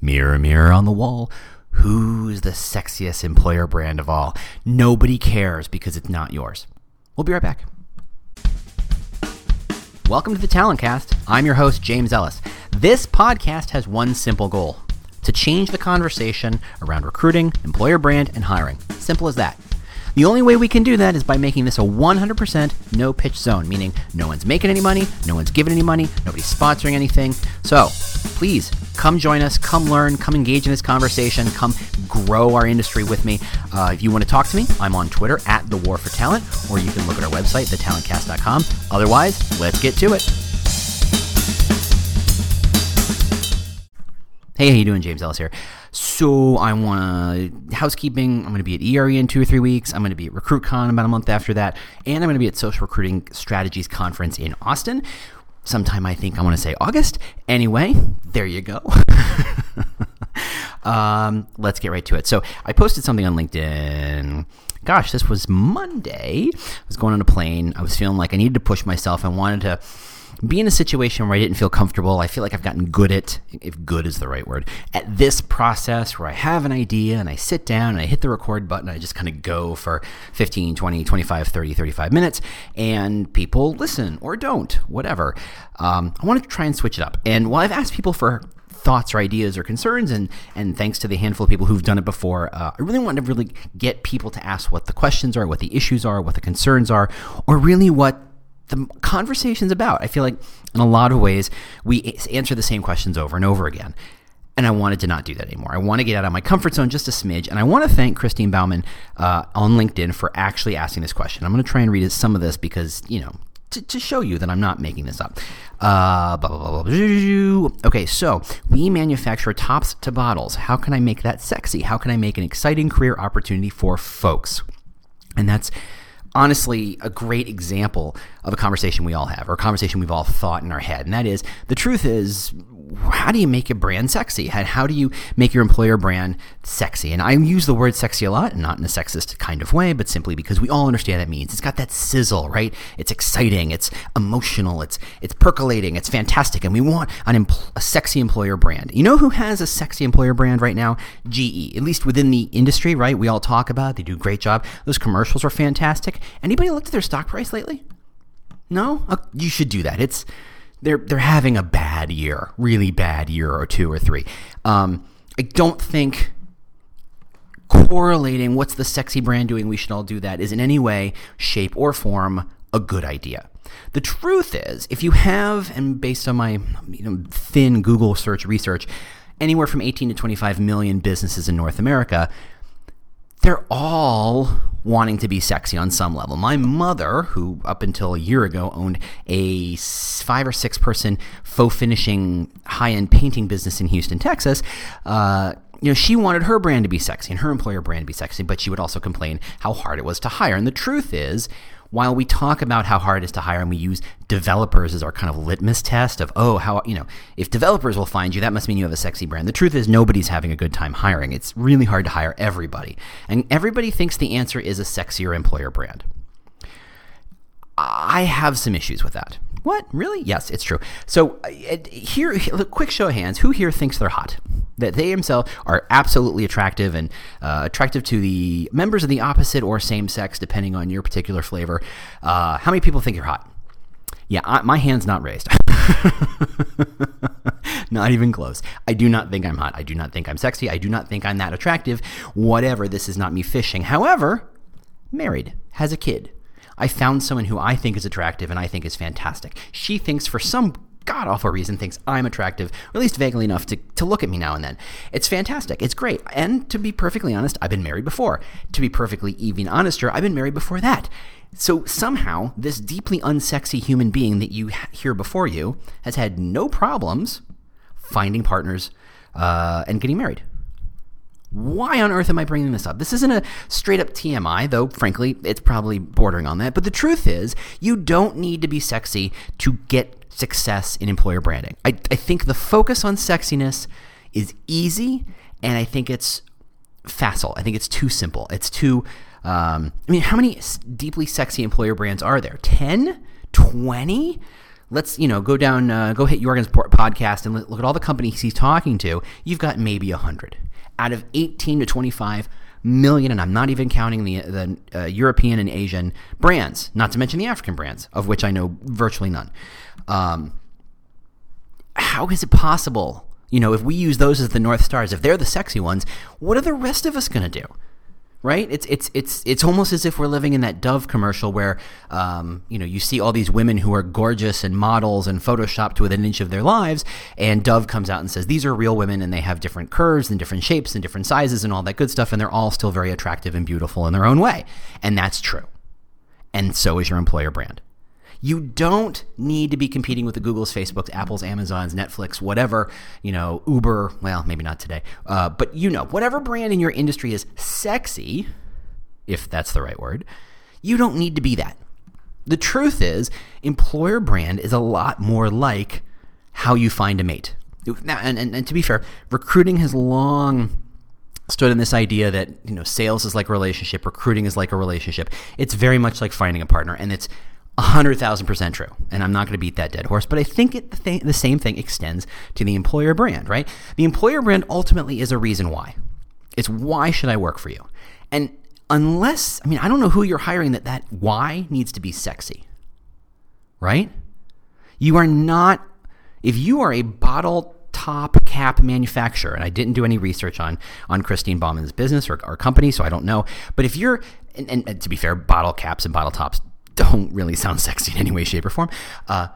Mirror, mirror on the wall. Who's the sexiest employer brand of all? Nobody cares because it's not yours. We'll be right back. Welcome to the Talent Cast. I'm your host, James Ellis. This podcast has one simple goal to change the conversation around recruiting, employer brand, and hiring. Simple as that. The only way we can do that is by making this a 100% no pitch zone, meaning no one's making any money, no one's giving any money, nobody's sponsoring anything. So please come join us, come learn, come engage in this conversation, come grow our industry with me. Uh, if you want to talk to me, I'm on Twitter at The War for Talent, or you can look at our website, thetalentcast.com. Otherwise, let's get to it. Hey, how you doing? James Ellis here. So I want housekeeping. I'm going to be at ERE in two or three weeks. I'm going to be at RecruitCon about a month after that, and I'm going to be at Social Recruiting Strategies Conference in Austin. Sometime I think I want to say August. Anyway, there you go. um, let's get right to it. So I posted something on LinkedIn gosh, this was Monday. I was going on a plane. I was feeling like I needed to push myself. I wanted to be in a situation where I didn't feel comfortable. I feel like I've gotten good at, if good is the right word, at this process where I have an idea and I sit down and I hit the record button. I just kind of go for 15, 20, 25, 30, 35 minutes and people listen or don't, whatever. Um, I want to try and switch it up. And while I've asked people for thoughts or ideas or concerns and and thanks to the handful of people who've done it before uh, i really want to really get people to ask what the questions are what the issues are what the concerns are or really what the conversation's about. I feel like in a lot of ways we answer the same questions over and over again. And I wanted to not do that anymore. I want to get out of my comfort zone just a smidge. And I want to thank Christine Bauman uh, on LinkedIn for actually asking this question. I'm going to try and read some of this because, you know, to, to show you that I'm not making this up. Uh, blah, blah, blah, okay, so we manufacture tops to bottles. How can I make that sexy? How can I make an exciting career opportunity for folks? And that's honestly a great example of a conversation we all have, or a conversation we've all thought in our head. And that is the truth is, how do you make a brand sexy? How, do you make your employer brand sexy? And I use the word sexy a lot, not in a sexist kind of way, but simply because we all understand that means. It's got that sizzle, right? It's exciting, it's emotional, it's it's percolating, it's fantastic, and we want an empl- a sexy employer brand. You know who has a sexy employer brand right now? GE, at least within the industry, right? We all talk about it. They do a great job. Those commercials are fantastic. Anybody looked at their stock price lately? No, uh, you should do that. It's they're they're having a bad year, really bad year or two or three. Um, I don't think correlating what's the sexy brand doing, we should all do that, is in any way, shape, or form a good idea. The truth is, if you have, and based on my you know, thin Google search research, anywhere from 18 to 25 million businesses in North America, they're all wanting to be sexy on some level. My mother, who up until a year ago owned a five or six person faux finishing high end painting business in Houston, Texas, uh, you know, she wanted her brand to be sexy and her employer brand to be sexy, but she would also complain how hard it was to hire. And the truth is, while we talk about how hard it is to hire and we use developers as our kind of litmus test of, oh, how, you know, if developers will find you, that must mean you have a sexy brand. The truth is, nobody's having a good time hiring. It's really hard to hire everybody. And everybody thinks the answer is a sexier employer brand. I have some issues with that. What? Really? Yes, it's true. So uh, here, quick show of hands. Who here thinks they're hot? That they themselves are absolutely attractive and uh, attractive to the members of the opposite or same sex, depending on your particular flavor. Uh, how many people think you're hot? Yeah, I, my hand's not raised. not even close. I do not think I'm hot. I do not think I'm sexy. I do not think I'm that attractive. Whatever. This is not me fishing. However, married, has a kid I found someone who I think is attractive and I think is fantastic. She thinks, for some god awful reason, thinks I'm attractive, or at least vaguely enough to, to look at me now and then. It's fantastic. It's great. And to be perfectly honest, I've been married before. To be perfectly even honester, I've been married before that. So somehow, this deeply unsexy human being that you hear before you has had no problems finding partners uh, and getting married. Why on earth am I bringing this up? This isn't a straight up TMI, though, frankly, it's probably bordering on that. But the truth is, you don't need to be sexy to get success in employer branding. I, I think the focus on sexiness is easy, and I think it's facile. I think it's too simple. It's too. Um, I mean, how many deeply sexy employer brands are there? 10? 20? let's you know go down uh, go hit Jorgen's podcast and look at all the companies he's talking to you've got maybe 100 out of 18 to 25 million and i'm not even counting the, the uh, european and asian brands not to mention the african brands of which i know virtually none. Um, how is it possible? You know if we use those as the north stars if they're the sexy ones what are the rest of us going to do right? It's it's it's it's almost as if we're living in that Dove commercial where um, you know you see all these women who are gorgeous and models and photoshopped to within an inch of their lives, and Dove comes out and says these are real women and they have different curves and different shapes and different sizes and all that good stuff, and they're all still very attractive and beautiful in their own way, and that's true, and so is your employer brand. You don't need to be competing with the Googles, Facebooks, Apples, Amazons, Netflix, whatever, you know, Uber, well, maybe not today, uh, but you know, whatever brand in your industry is sexy, if that's the right word, you don't need to be that. The truth is, employer brand is a lot more like how you find a mate. Now, and, and, and to be fair, recruiting has long stood in this idea that you know sales is like a relationship recruiting is like a relationship it's very much like finding a partner and it's 100,000% true. And I'm not going to beat that dead horse, but I think it, the, th- the same thing extends to the employer brand, right? The employer brand ultimately is a reason why. It's why should I work for you? And unless, I mean, I don't know who you're hiring that that why needs to be sexy, right? You are not, if you are a bottle top cap manufacturer, and I didn't do any research on on Christine Bauman's business or, or company, so I don't know. But if you're, and, and to be fair, bottle caps and bottle tops don't really sound sexy in any way, shape, or form. Uh,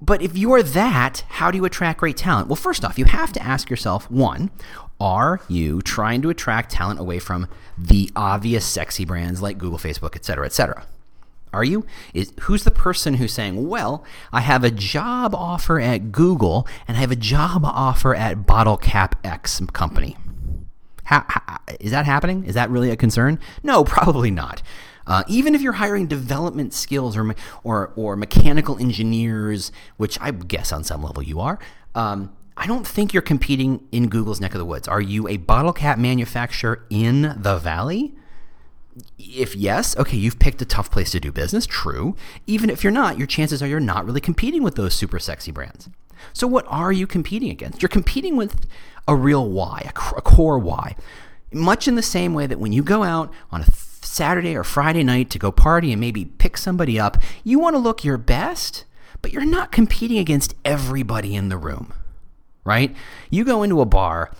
but if you are that, how do you attract great talent? Well, first off, you have to ask yourself one, are you trying to attract talent away from the obvious sexy brands like Google, Facebook, et cetera, et cetera? Are you? Is, who's the person who's saying, well, I have a job offer at Google and I have a job offer at Bottle Cap X company? How, how, is that happening? Is that really a concern? No, probably not. Uh, even if you're hiring development skills or, or, or mechanical engineers, which I guess on some level you are, um, I don't think you're competing in Google's neck of the woods. Are you a bottle cap manufacturer in the valley? If yes, okay, you've picked a tough place to do business, true. Even if you're not, your chances are you're not really competing with those super sexy brands. So, what are you competing against? You're competing with a real why, a, core why. Much in the same way that when you go out on a Saturday or Friday night to go party and maybe pick somebody up, you want to look your best, but you're not competing against everybody in the room, right? You go into a bar.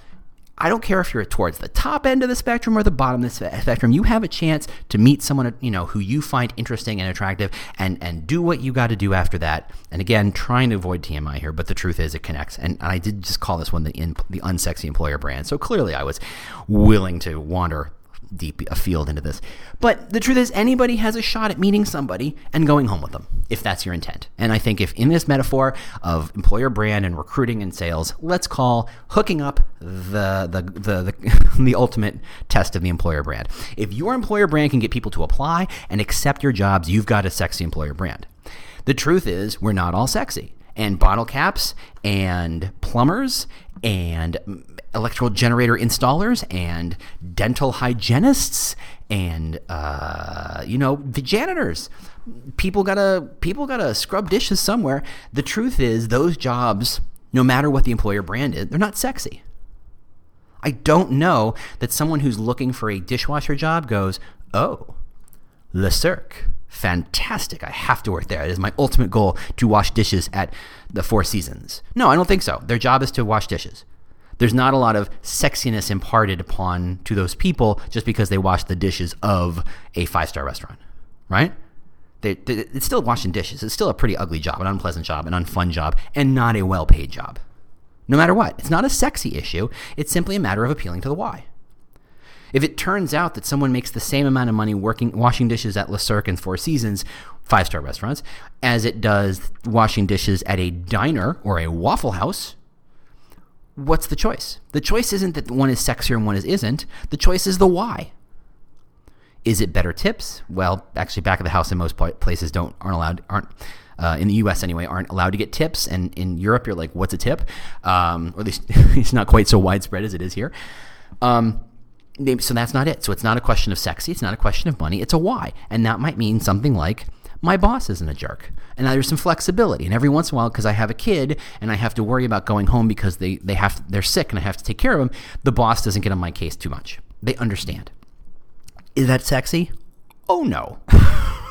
I don't care if you're towards the top end of the spectrum or the bottom of the spectrum. You have a chance to meet someone you know who you find interesting and attractive, and and do what you got to do after that. And again, trying to avoid TMI here, but the truth is it connects. And I did just call this one the in, the unsexy employer brand. So clearly, I was willing to wander deep afield into this. But the truth is, anybody has a shot at meeting somebody and going home with them, if that's your intent. And I think if in this metaphor of employer brand and recruiting and sales, let's call hooking up the the the the, the ultimate test of the employer brand. If your employer brand can get people to apply and accept your jobs, you've got a sexy employer brand. The truth is, we're not all sexy and bottle caps and plumbers and electrical generator installers and dental hygienists and uh, you know the janitors. People gotta people gotta scrub dishes somewhere. The truth is those jobs no matter what the employer brand is they're not sexy. I don't know that someone who's looking for a dishwasher job goes oh le cirque. Fantastic. I have to work there. It is my ultimate goal to wash dishes at the four seasons. No i don't think so. Their job is to wash dishes there's not a lot of sexiness imparted upon to those people just because they wash the dishes of a five star restaurant, right? They, they, it's still washing dishes. It's still a pretty ugly job, an unpleasant job, an unfun job, and not a well paid job. No matter what, it's not a sexy issue. It's simply a matter of appealing to the why. If it turns out that someone makes the same amount of money working washing dishes at Le Cirque and Four Seasons, five star restaurants, as it does washing dishes at a diner or a Waffle House, what's the choice? The choice isn't that one is sexier and one is isn't. The choice is the why. Is it better tips? Well, actually, back of the house in most places don't aren't allowed aren't uh, in the U.S. anyway aren't allowed to get tips, and in Europe you're like, what's a tip? Um, or at least it's not quite so widespread as it is here. Um, so that's not it. So it's not a question of sexy. It's not a question of money. It's a why, and that might mean something like my boss isn't a jerk. And there's some flexibility. And every once in a while, because I have a kid and I have to worry about going home because they, they have they're sick and I have to take care of them, the boss doesn't get on my case too much. They understand. Is that sexy? Oh no.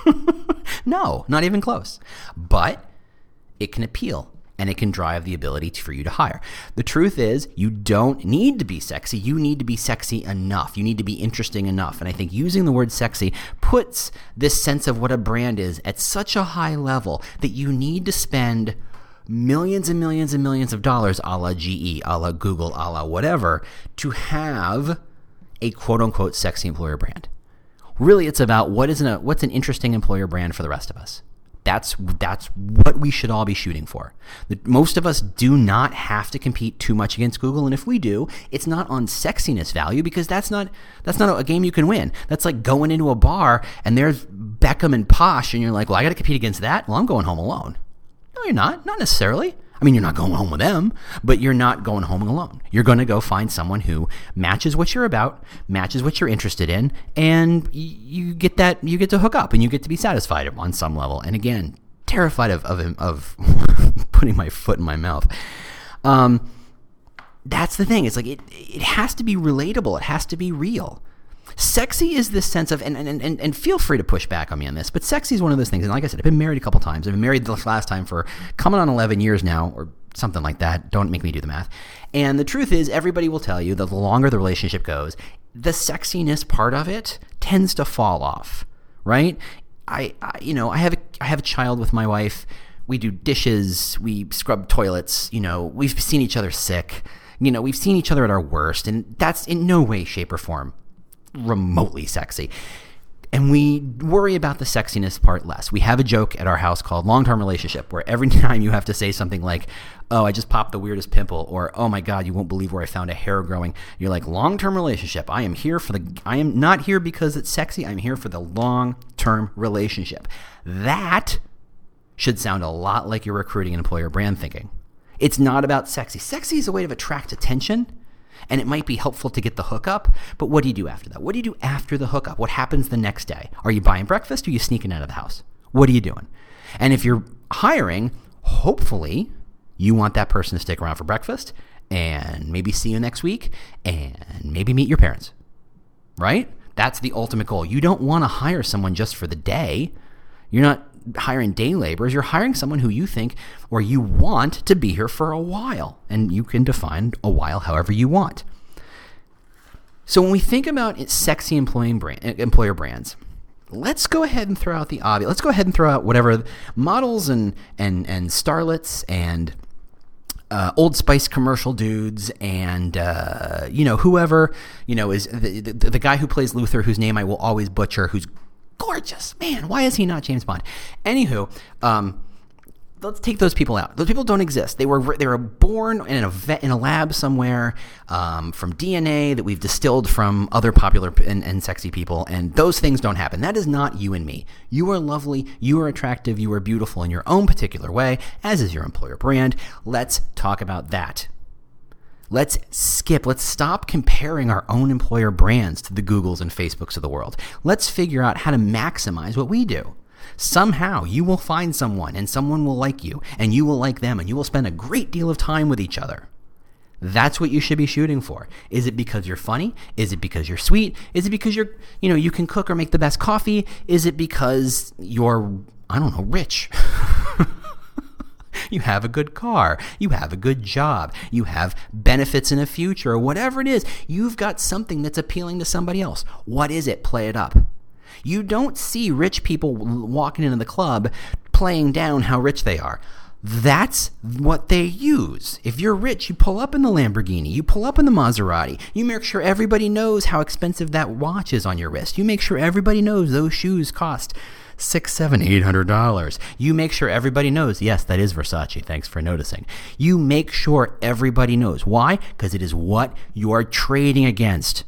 no, not even close. But it can appeal and it can drive the ability for you to hire. The truth is, you don't need to be sexy. You need to be sexy enough. You need to be interesting enough. And I think using the word sexy puts this sense of what a brand is at such a high level that you need to spend millions and millions and millions of dollars a la GE, a la Google, a la whatever, to have a quote unquote sexy employer brand. Really, it's about what is an, what's an interesting employer brand for the rest of us. That's that's what we should all be shooting for. The, most of us do not have to compete too much against Google, and if we do, it's not on sexiness value because that's not that's not a game you can win. That's like going into a bar and there's Beckham and Posh, and you're like, well, I got to compete against that. Well, I'm going home alone. No, you're not. Not necessarily. I mean, you're not going home with them, but you're not going home alone. You're going to go find someone who matches what you're about, matches what you're interested in, and you get that you get to hook up and you get to be satisfied on some level. And again, terrified of of, of putting my foot in my mouth. Um, that's the thing. It's like it it has to be relatable. It has to be real. Sexy is this sense of, and, and, and, and feel free to push back on me on this, but sexy is one of those things. And like I said, I've been married a couple times. I've been married the last time for coming on 11 years now, or something like that. Don't make me do the math. And the truth is, everybody will tell you that the longer the relationship goes, the sexiness part of it tends to fall off, right? I, I you know, I have a, I have a child with my wife. We do dishes, we scrub toilets, you know, we've seen each other sick. You know, we've seen each other at our worst, and that's in no way, shape, or form remotely sexy. And we worry about the sexiness part less. We have a joke at our house called long term relationship, where every time you have to say something like, oh, I just popped the weirdest pimple, or oh my God, you won't believe where I found a hair growing, you're like, long term relationship. I am here for the, I am not here because it's sexy. I'm here for the long term relationship. That should sound a lot like your recruiting and employer brand thinking. It's not about sexy. Sexy is a way to attract attention and it might be helpful to get the hookup. But what do you do after that? What do you do after the hookup? What happens the next day? Are you buying breakfast or are you sneaking out of the house? What are you doing? And if you're hiring, hopefully you want that person to stick around for breakfast and maybe see you next week and maybe meet your parents, right? That's the ultimate goal. You don't want to hire someone just for the day. You're not hiring day laborers, you're hiring someone who you think or you want to be here for a while. And you can define a while however you want. So when we think about sexy brand, employer brands, let's go ahead and throw out the obvious. Let's go ahead and throw out whatever models and and and starlets and uh, Old Spice commercial dudes and uh, you know whoever you know is the, the, the guy who plays Luther, whose name I will always butcher, who's gorgeous. Man, why is he not James Bond? Anywho, um, let's take those people out. Those people don't exist. They were they were born in a vet, in a lab somewhere um, from DNA that we've distilled from other popular and, and, sexy people, and those things don't happen. That is not you and me. You are lovely. You are attractive. You are beautiful in your own particular way, as is your employer brand. Let's talk about that. Let's skip, let's stop comparing our own employer brands to the Googles and Facebooks of the world. Let's figure out how to maximize what we do. Somehow you will find someone and someone will like you and you will like them and you will spend a great deal of time with each other. That's what you should be shooting for. Is it because you're funny? Is it because you're sweet? Is it because you're, you know, you can cook or make the best coffee? Is it because you're, I don't know, rich? you have a good car, you have a good job, you have benefits in the future, or whatever it is. You've got something that's appealing to somebody else. What is it? Play it up. You don't see rich people walking into the club playing down how rich they are. That's what they use. If you're rich, you pull up in the Lamborghini, you pull up in the Maserati, you make sure everybody knows how expensive that watch is on your wrist, you make sure everybody knows those shoes cost six, seven, eight hundred dollars. You make sure everybody knows, yes, that is Versace. Thanks for noticing. You make sure everybody knows. Why? Because it is what you are trading against.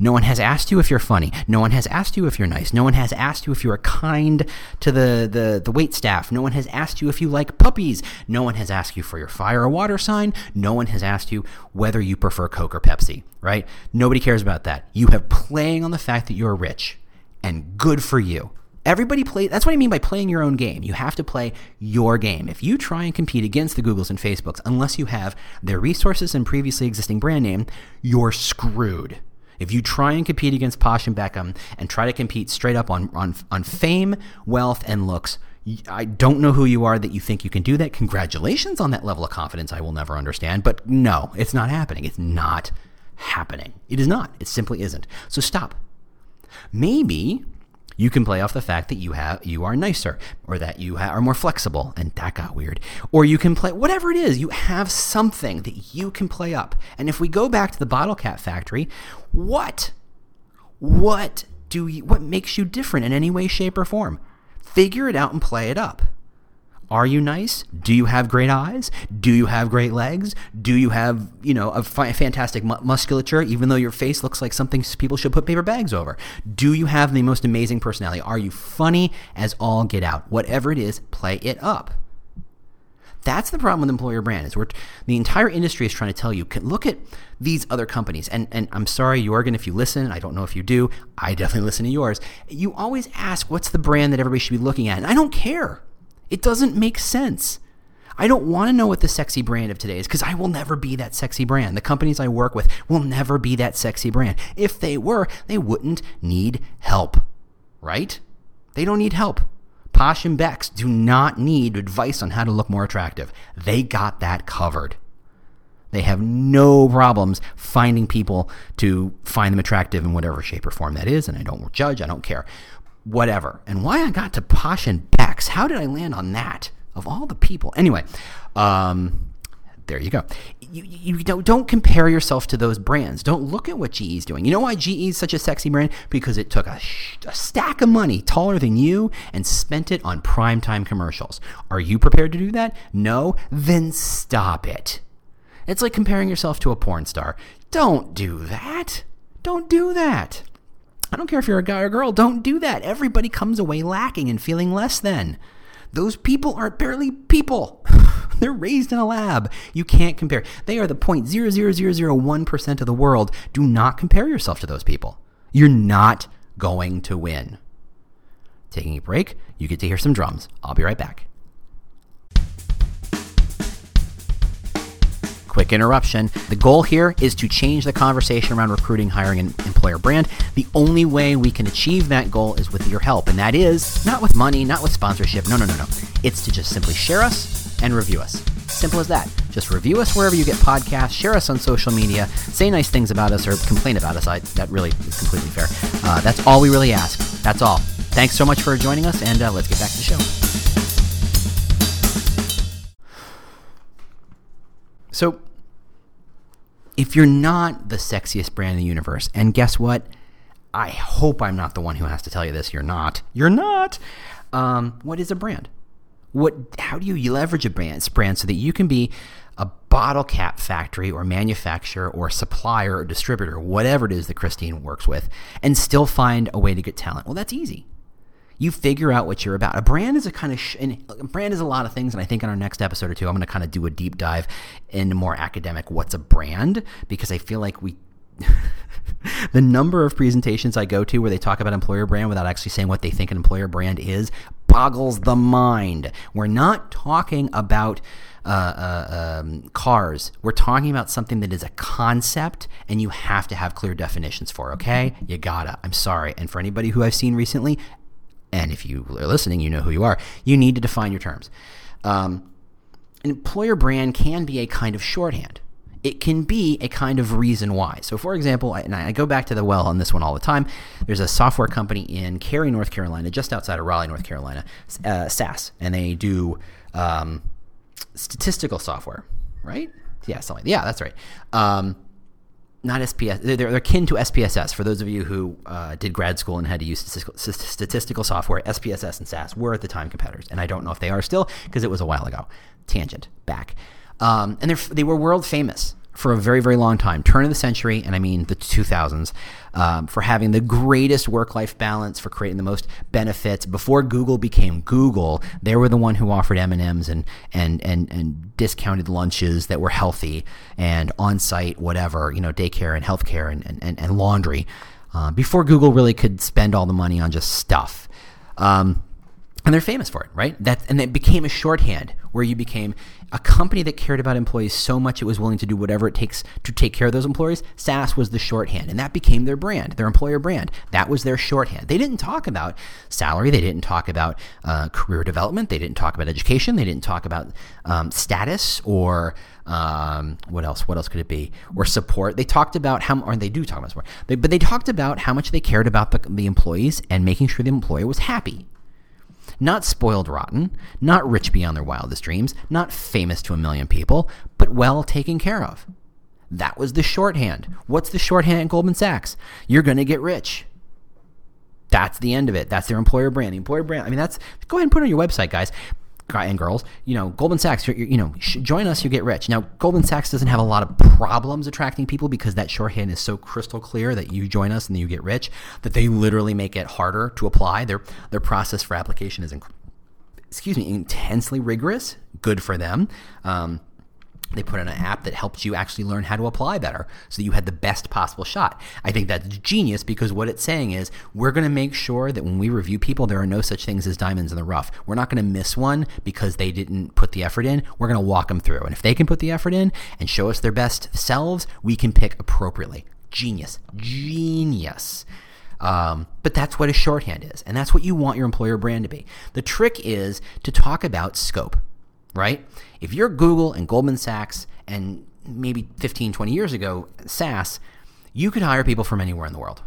No one has asked you if you're funny. No one has asked you if you're nice. No one has asked you if you are kind to the, the, the wait staff. No one has asked you if you like puppies. No one has asked you for your fire or water sign. No one has asked you whether you prefer Coke or Pepsi, right? Nobody cares about that. You have playing on the fact that you're rich, and good for you. Everybody play. That's what I mean by playing your own game. You have to play your game. If you try and compete against the Googles and Facebooks, unless you have their resources and previously existing brand name, you're screwed. If you try and compete against Posh and Beckham and try to compete straight up on, on, on fame, wealth, and looks, I don't know who you are that you think you can do that. Congratulations on that level of confidence I will never understand. But no, it's not happening. It's not happening. It is not. It simply isn't. So stop. Maybe you can play off the fact that you have you are nicer or that you ha- are more flexible and that got weird. Or you can play whatever it is, you have something that you can play up. And if we go back to the bottle cap factory, what what do you what makes you different in any way shape or form? Figure it out and play it up. Are you nice? Do you have great eyes? Do you have great legs? Do you have, you know, a fi- fantastic mu- musculature, even though your face looks like something people should put paper bags over? Do you have the most amazing personality? Are you funny as all get out? Whatever it is, play it up. That's the problem with employer brand is we're, the entire industry is trying to tell you, look at these other companies. And, and I'm sorry, Jorgen, if you listen, I don't know if you do. I definitely listen to yours. You always ask, what's the brand that everybody should be looking at? And I don't care. It doesn't make sense. I don't want to know what the sexy brand of today is because I will never be that sexy brand. The companies I work with will never be that sexy brand. If they were, they wouldn't need help, right? They don't need help. Posh and Becks do not need advice on how to look more attractive. They got that covered. They have no problems finding people to find them attractive in whatever shape or form that is, and I don't judge, I don't care whatever. And why I got to Posh and Becks, how did I land on that? Of all the people. Anyway, um, there you go. You, you don't, don't compare yourself to those brands. Don't look at what GE is doing. You know why GE is such a sexy brand? Because it took a, a stack of money taller than you and spent it on primetime commercials. Are you prepared to do that? No? Then stop it. It's like comparing yourself to a porn star. Don't do that. Don't do that. I don't care if you're a guy or girl, don't do that. Everybody comes away lacking and feeling less than. Those people aren't barely people. They're raised in a lab. You can't compare. They are the 0.00001% of the world. Do not compare yourself to those people. You're not going to win. Taking a break, you get to hear some drums. I'll be right back. Quick interruption. The goal here is to change the conversation around recruiting, hiring, and employer brand. The only way we can achieve that goal is with your help, and that is not with money, not with sponsorship. No, no, no, no. It's to just simply share us and review us. Simple as that. Just review us wherever you get podcasts, share us on social media, say nice things about us or complain about us. I, that really is completely fair. Uh, that's all we really ask. That's all. Thanks so much for joining us, and uh, let's get back to the show. So, if you're not the sexiest brand in the universe, and guess what? I hope I'm not the one who has to tell you this. You're not. You're not. Um, what is a brand? What? How do you leverage a brand, brand so that you can be a bottle cap factory or manufacturer or supplier or distributor, whatever it is that Christine works with, and still find a way to get talent? Well, that's easy you figure out what you're about. A brand is a kind of sh- brand is a lot of things, and I think in our next episode or two, I'm going to kind of do a deep dive into more academic what's a brand because I feel like we. the number of presentations I go to where they talk about employer brand without actually saying what they think an employer brand is boggles the mind. We're not talking about uh, uh, um, cars. We're talking about something that is a concept and you have to have clear definitions for, okay? You gotta. I'm sorry. And for anybody who I've seen recently, and if you are listening, you know who you are. You need to define your terms. Um, an employer brand can be a kind of shorthand. It can be a kind of reason why. So, for example, and I go back to the well on this one all the time. There's a software company in Cary, North Carolina, just outside of Raleigh, North Carolina, uh, SAS, and they do um, statistical software, right? Yeah, something. Yeah, that's right. Um, not SPS. They're, they're akin to SPSS. For those of you who uh, did grad school and had to use statistical, software, SPSS and SAS were at the time competitors, and I don't know if they are still because it was a while ago. Tangent back, um, and they were world famous for a very, very long time, turn of the century, and I mean the 2000s, um, for having the greatest work life balance, for creating the most benefits. Before Google became Google, they were the one who offered M&Ms and, and, and, and discounted lunches that were healthy and on site, whatever, you know, daycare and healthcare and, and, and, laundry. Uh, before Google really could spend all the money on just stuff. Um, and they're famous for it, right? That and it became a shorthand where you became a company that cared about employees so much it was willing to do whatever it takes to take care of those employees. SAS was the shorthand, and that became their brand, their employer brand. That was their shorthand. They didn't talk about salary, they didn't talk about uh, career development, they didn't talk about education, they didn't talk about um, status or um, what else? What else could it be? Or support. They talked about how, or they do talk about support, they, but they talked about how much they cared about the, the employees and making sure the employer was happy. Not spoiled rotten, not rich beyond their wildest dreams, not famous to a million people, but well taken care of. That was the shorthand. What's the shorthand at Goldman Sachs? You're going to get rich. That's the end of it. That's their employer brand. The employer brand. I mean, that's go ahead and put it on your website, guys and girls, you know, Goldman Sachs, you're, you know, join us, you get rich. Now, Goldman Sachs doesn't have a lot of problems attracting people because that shorthand is so crystal clear that you join us and you get rich that they literally make it harder to apply. Their their process for application is, inc- excuse me, intensely rigorous. Good for them. Um, they put in an app that helps you actually learn how to apply better so that you had the best possible shot. I think that's genius because what it's saying is we're going to make sure that when we review people, there are no such things as diamonds in the rough. We're not going to miss one because they didn't put the effort in. We're going to walk them through. And if they can put the effort in and show us their best selves, we can pick appropriately. Genius. Genius. Um, but that's what a shorthand is. And that's what you want your employer brand to be. The trick is to talk about scope right? If you're Google and Goldman Sachs and maybe 15, 20 years ago, SAS, you could hire people from anywhere in the world,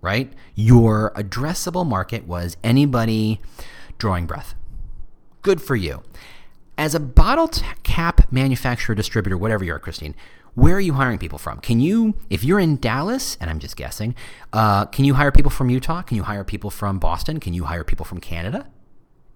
right? Your addressable market was anybody drawing breath. Good for you. As a bottle cap manufacturer, distributor, whatever you are, Christine, where are you hiring people from? Can you, if you're in Dallas, and I'm just guessing, uh, can you hire people from Utah? Can you hire people from Boston? Can you hire people from Canada?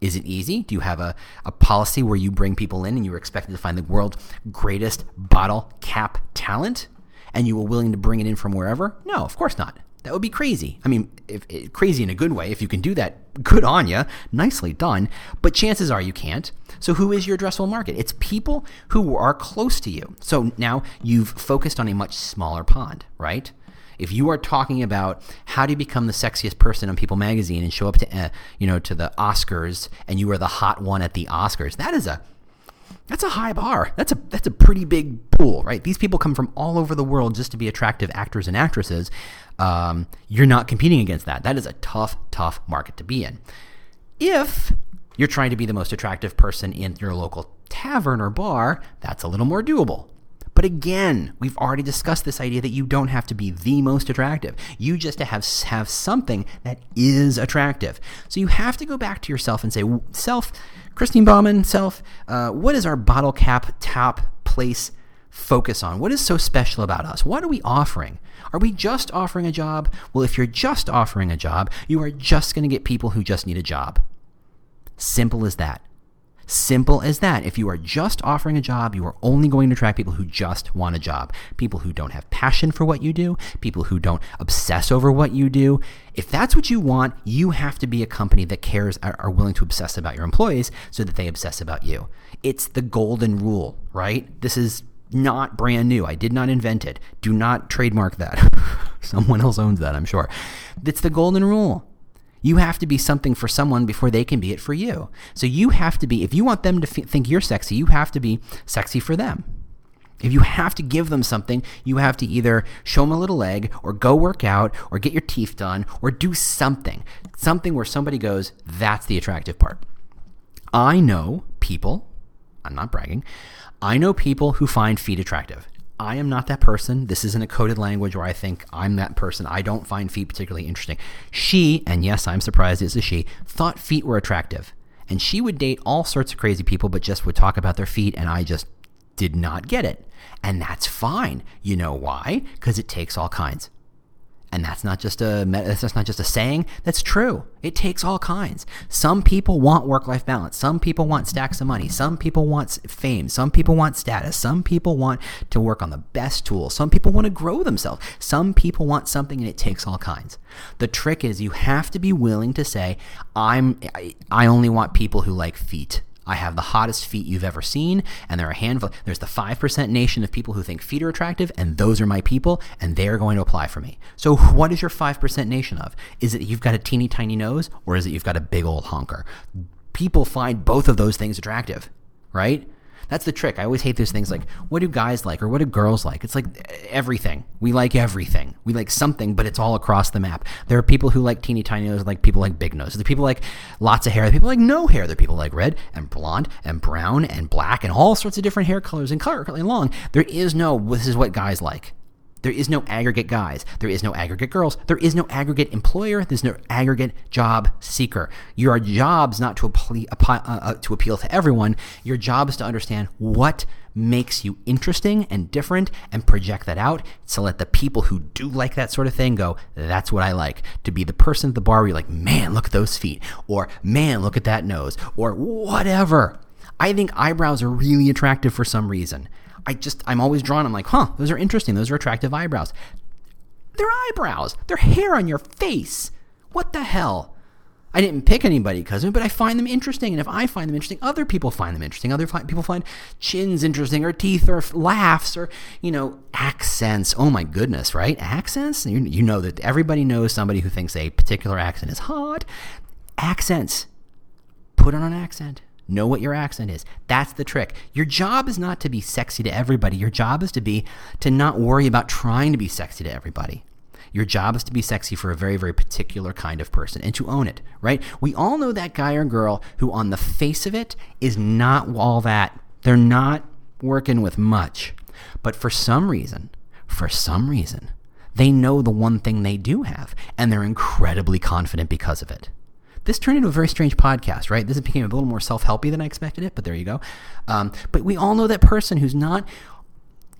Is it easy? Do you have a, a policy where you bring people in and you're expected to find the world's greatest bottle cap talent and you were willing to bring it in from wherever? No, of course not. That would be crazy. I mean, if, if, crazy in a good way. If you can do that, good on you. Nicely done. But chances are you can't. So, who is your addressable market? It's people who are close to you. So now you've focused on a much smaller pond, right? If you are talking about how you become the sexiest person on People Magazine and show up to uh, you know to the Oscars and you are the hot one at the Oscars, that is a that's a high bar. That's a that's a pretty big pool, right? These people come from all over the world just to be attractive actors and actresses. Um, you're not competing against that. That is a tough, tough market to be in. If you're trying to be the most attractive person in your local tavern or bar, that's a little more doable. But again, we've already discussed this idea that you don't have to be the most attractive. You just have have something that is attractive. So you have to go back to yourself and say, self, Christine Bauman, self, uh, what is our bottle cap top place focus on? What is so special about us? What are we offering? Are we just offering a job? Well, if you're just offering a job, you are just going to get people who just need a job. Simple as that. Simple as that. If you are just offering a job, you are only going to attract people who just want a job. People who don't have passion for what you do, people who don't obsess over what you do. If that's what you want, you have to be a company that cares, are willing to obsess about your employees so that they obsess about you. It's the golden rule, right? This is not brand new. I did not invent it. Do not trademark that. Someone else owns that, I'm sure. It's the golden rule. You have to be something for someone before they can be it for you. So you have to be, if you want them to f- think you're sexy, you have to be sexy for them. If you have to give them something, you have to either show them a little leg or go work out or get your teeth done or do something. Something where somebody goes, that's the attractive part. I know people, I'm not bragging, I know people who find feet attractive. I am not that person. This isn't a coded language where I think I'm that person. I don't find feet particularly interesting. She, and yes, I'm surprised it's a she, thought feet were attractive. And she would date all sorts of crazy people, but just would talk about their feet, and I just did not get it. And that's fine. You know why? Because it takes all kinds. And that's not just a that's not just a saying. That's true. It takes all kinds. Some people want work-life balance. Some people want stacks of money. Some people want fame. Some people want status. Some people want to work on the best tools. Some people want to grow themselves. Some people want something and it takes all kinds. The trick is you have to be willing to say I'm I only want people who like feet. I have the hottest feet you've ever seen, and there are a handful. There's the 5% nation of people who think feet are attractive, and those are my people, and they're going to apply for me. So, what is your 5% nation of? Is it you've got a teeny tiny nose, or is it you've got a big old honker? People find both of those things attractive, right? That's the trick. I always hate those things like, what do guys like or what do girls like? It's like everything. We like everything. We like something, but it's all across the map. There are people who like teeny tiny noses, like people like big noses. There are people like lots of hair. There are people like no hair. There are people like red and blonde and brown and black and all sorts of different hair colors and color and long. There is no, this is what guys like. There is no aggregate guys. There is no aggregate girls. There is no aggregate employer. There's no aggregate job seeker. Your job's not to, appeal, uh, uh, to appeal to everyone. Your job is to understand what makes you interesting and different and project that out to let the people who do like that sort of thing go, that's what I like. To be the person at the bar where you're like, man, look at those feet, or man, look at that nose, or whatever. I think eyebrows are really attractive for some reason. I just, I'm always drawn. I'm like, huh, those are interesting. Those are attractive eyebrows. They're eyebrows. They're hair on your face. What the hell? I didn't pick anybody because of it, but I find them interesting. And if I find them interesting, other people find them interesting. Other fi- people find chins interesting, or teeth, or laughs, or, you know, accents. Oh my goodness, right? Accents? You, you know that everybody knows somebody who thinks a particular accent is hot. Accents. Put on an accent. Know what your accent is. That's the trick. Your job is not to be sexy to everybody. Your job is to be to not worry about trying to be sexy to everybody. Your job is to be sexy for a very, very particular kind of person and to own it, right? We all know that guy or girl who, on the face of it, is not all that. They're not working with much. But for some reason, for some reason, they know the one thing they do have, and they're incredibly confident because of it this turned into a very strange podcast, right? This became a little more self helpy than I expected it, but there you go. Um, but we all know that person who's not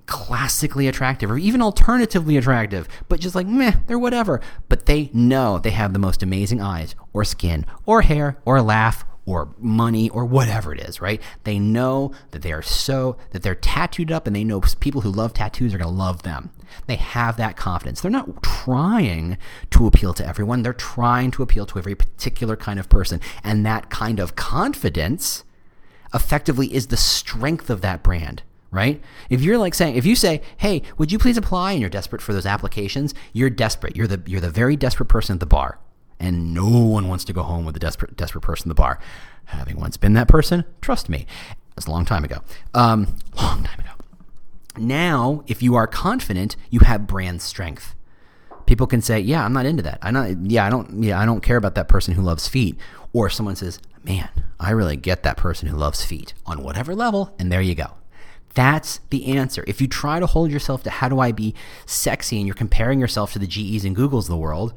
classically attractive or even alternatively attractive, but just like meh, they're whatever. But they know they have the most amazing eyes or skin or hair or laugh or money or whatever it is, right? They know that they are so, that they're tattooed up and they know people who love tattoos are going to love them. They have that confidence. They're not trying to appeal to everyone, they're trying to appeal to a very particular kind of person. And that kind of confidence effectively is the strength of that brand right? If you're like saying, if you say, "Hey, would you please apply?" and you're desperate for those applications, you're desperate. You're the you're the very desperate person at the bar and no one wants to go home with a desperate, desperate person in the bar. Having once been that person, trust me, it's a long time ago. Um, long time ago. Now, if you are confident, you have brand strength. People can say, "Yeah, I'm not into that. I not. Yeah, I don't. Yeah, I don't care about that person who loves feet." Or someone says, "Man, I really get that person who loves feet on whatever level," and there you go. That's the answer. If you try to hold yourself to how do I be sexy and you're comparing yourself to the GEs and Googles of the world,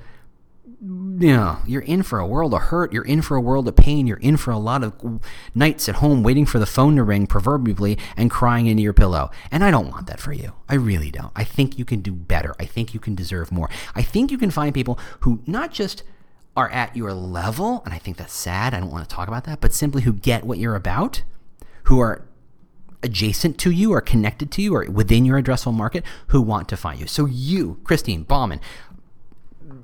you know, you're in for a world of hurt. You're in for a world of pain. You're in for a lot of nights at home waiting for the phone to ring, proverbially, and crying into your pillow. And I don't want that for you. I really don't. I think you can do better. I think you can deserve more. I think you can find people who not just are at your level, and I think that's sad. I don't want to talk about that, but simply who get what you're about, who are adjacent to you or connected to you or within your addressable market who want to find you. So you, Christine Bauman,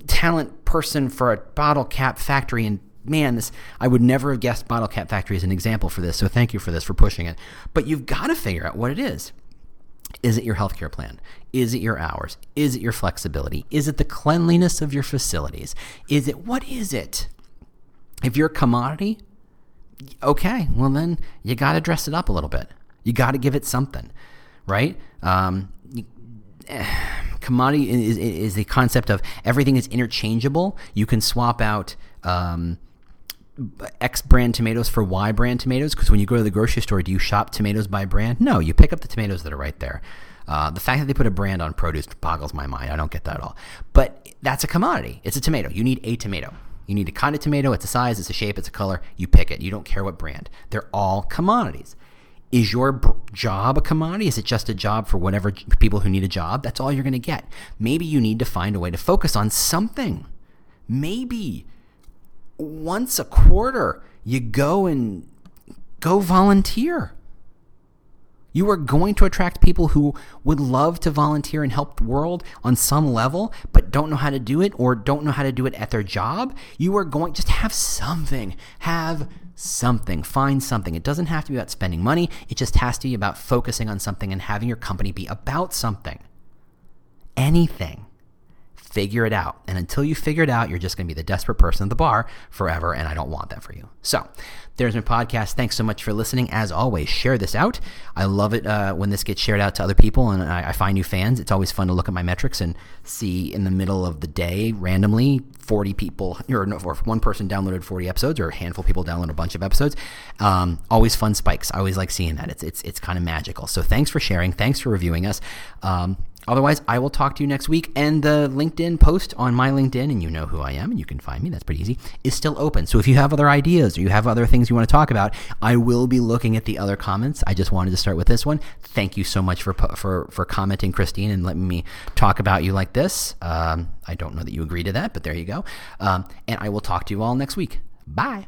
talent person for a bottle cap factory and man this i would never have guessed bottle cap factory as an example for this so thank you for this for pushing it. But you've got to figure out what it is. Is it your healthcare plan? Is it your hours? Is it your flexibility? Is it the cleanliness of your facilities? Is it what is it? If you're a commodity okay well then you got to dress it up a little bit. You got to give it something right? Um, eh, commodity is, is the concept of everything is interchangeable. You can swap out um, X brand tomatoes for Y brand tomatoes because when you go to the grocery store, do you shop tomatoes by brand? No, you pick up the tomatoes that are right there. Uh, the fact that they put a brand on produce boggles my mind. I don't get that at all. But that's a commodity. It's a tomato. You need a tomato. You need a kind of tomato. It's a size, it's a shape, it's a color. You pick it. You don't care what brand. They're all commodities. Is your job a commodity? Is it just a job for whatever people who need a job? That's all you're going to get. Maybe you need to find a way to focus on something. Maybe once a quarter you go and go volunteer. You are going to attract people who would love to volunteer and help the world on some level, but don't know how to do it or don't know how to do it at their job. You are going to just have something. Have something. Find something. It doesn't have to be about spending money, it just has to be about focusing on something and having your company be about something. Anything. Figure it out. And until you figure it out, you're just going to be the desperate person at the bar forever. And I don't want that for you. So there's my podcast. Thanks so much for listening. As always, share this out. I love it uh, when this gets shared out to other people and I, I find new fans. It's always fun to look at my metrics and see in the middle of the day randomly 40 people or, or one person downloaded 40 episodes or a handful of people download a bunch of episodes. Um, always fun spikes. I always like seeing that. It's it's it's kind of magical. So thanks for sharing. Thanks for reviewing us. Um, Otherwise, I will talk to you next week. And the LinkedIn post on my LinkedIn, and you know who I am, and you can find me, that's pretty easy, is still open. So if you have other ideas or you have other things you want to talk about, I will be looking at the other comments. I just wanted to start with this one. Thank you so much for for for commenting, Christine, and letting me talk about you like this. Um, I don't know that you agree to that, but there you go. Um, and I will talk to you all next week. Bye.